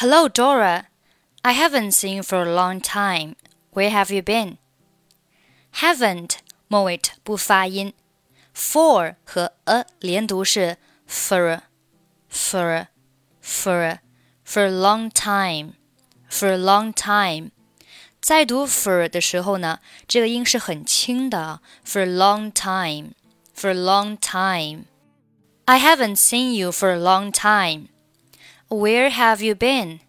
Hello, Dora. I haven't seen you for a long time. Where have you been? Haven't 末尾不发音，for 和 a 连读是 for for for for a long time for a long time。在读 for 的时候呢，这个音是很轻的，for a long time for a long time。I haven't seen you for a long time. Where have you been?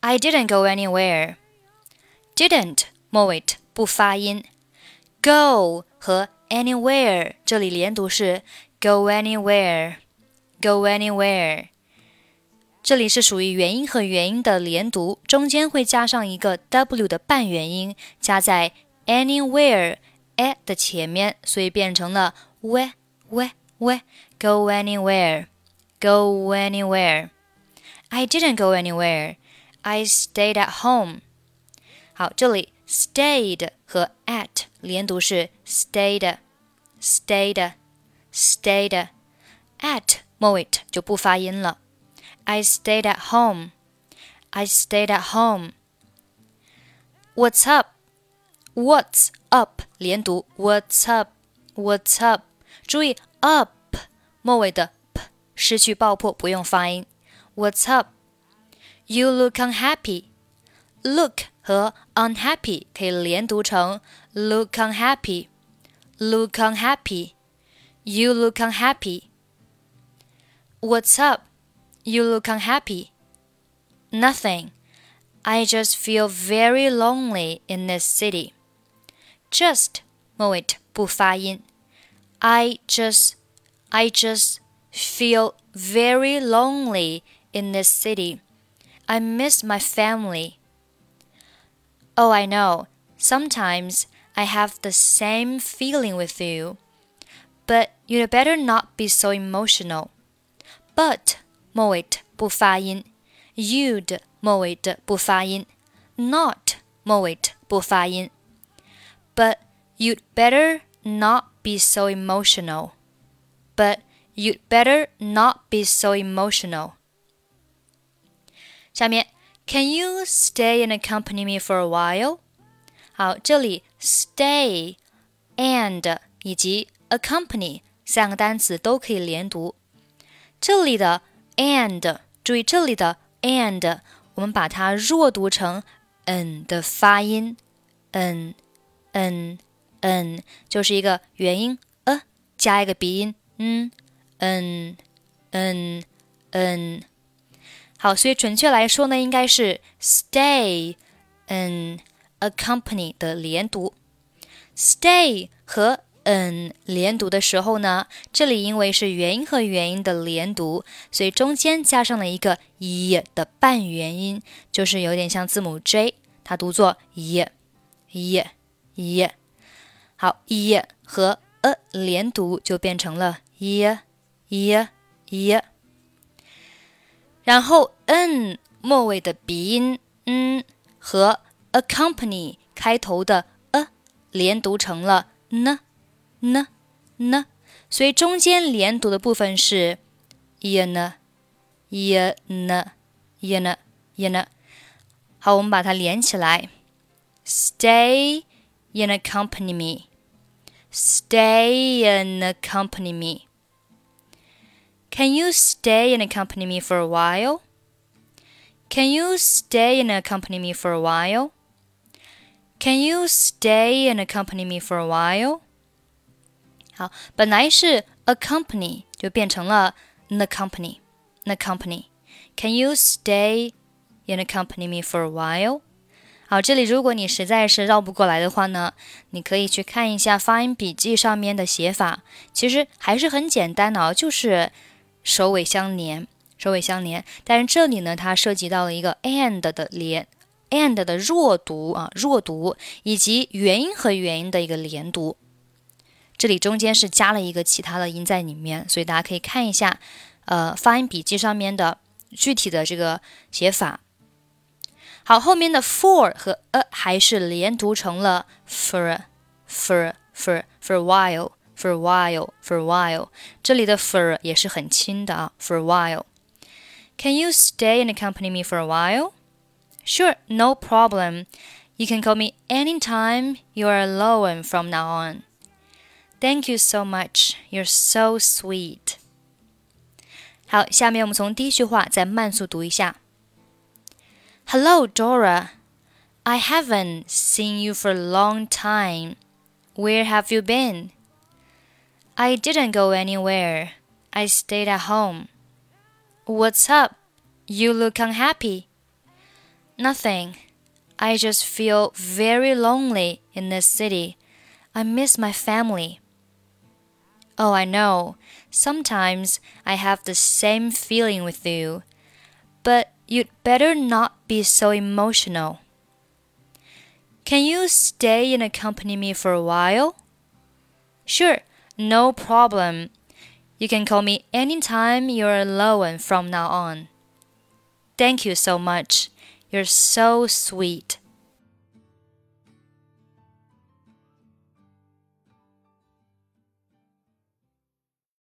I didn't go anywhere. Didn't 末尾不发音。Go 和 anywhere 这里连读是 go anywhere, go anywhere。这里是属于元音和元音的连读，中间会加上一个 w 的半元音，加在 anywhere a 的前面，所以变成了 we we we go anywhere, go anywhere。 I didn't go anywhere. I stayed at home. 好，这里 stayed 和 at 连读是 stayed, stayed, stayed. at 末尾就不发音了。I stayed at home. I stayed at home. What's up? What's up 连读 What's up? What's up? 注意 up 末尾的 p 失去爆破，不用发音。 What's up? You look unhappy. Look 和 unhappy 可以连读成 look unhappy. Look unhappy. You look unhappy. What's up? You look unhappy. Nothing. I just feel very lonely in this city. Just 末尾不发音。I just, I just feel very lonely in this city. I miss my family. Oh, I know. Sometimes I have the same feeling with you. But you'd better not be so emotional. But 末尾不发音，you'd 末尾的不发音，not 末尾不发音。But you'd better not be so emotional. But you'd better not be so emotional. 下面，Can you stay and accompany me for a while？好，这里 stay and 以及 accompany 三个单词都可以连读。这里的 and，注意这里的 and，我们把它弱读成 n 的发音，n n n 就是一个元音 a 加一个鼻音嗯 n n n。 好，所以准确来说呢，应该是 stay an accompany 的连读。stay 和 n 连读的时候呢，这里因为是元音和元音的连读，所以中间加上了一个 e 的半元音，就是有点像字母 J，它读作 e e e。好，e 和 a 连读就变成了 e e e。然后 n 末尾的鼻音嗯和 accompany 开头的 a 连读成了 n n n，所以中间连读的部分是 y n y n y n y n。好，我们把它连起来，stay and accompany me。Stay and accompany me. Can you stay and accompany me for a while? Can you stay and accompany me for a while? Can you stay and accompany me for a while? 好，本来是 accompany 就变成了 accompany accompany. Can you stay and accompany me for a while? 好，这里如果你实在是绕不过来的话呢，你可以去看一下发音笔记上面的写法，其实还是很简单的啊，就是 首尾相连，首尾相连。但是这里呢，它涉及到了一个 and 的连，and 的弱读啊，弱读，以及元音和元音的一个连读。这里中间是加了一个其他的音在里面，所以大家可以看一下，呃，发音笔记上面的具体的这个写法。好，后面的 for 和 a 还是连读成了 for for for for a while for a while for a while。这里的 for 也是很轻的啊，for a while。 Can you stay and accompany me for a while? Sure, no problem. You can call me anytime you are alone from now on. Thank you so much. You're so sweet. 好，下面我们从第一句话再慢速读一下。Hello, Dora. I haven't seen you for a long time. Where have you been? I didn't go anywhere. I stayed at home. What's up? You look unhappy. Nothing. I just feel very lonely in this city. I miss my family. Oh, I know. Sometimes I have the same feeling with you. But you'd better not be so emotional. Can you stay and accompany me for a while? Sure, no problem. You can call me anytime you're alone from now on. Thank you so much. You're so sweet.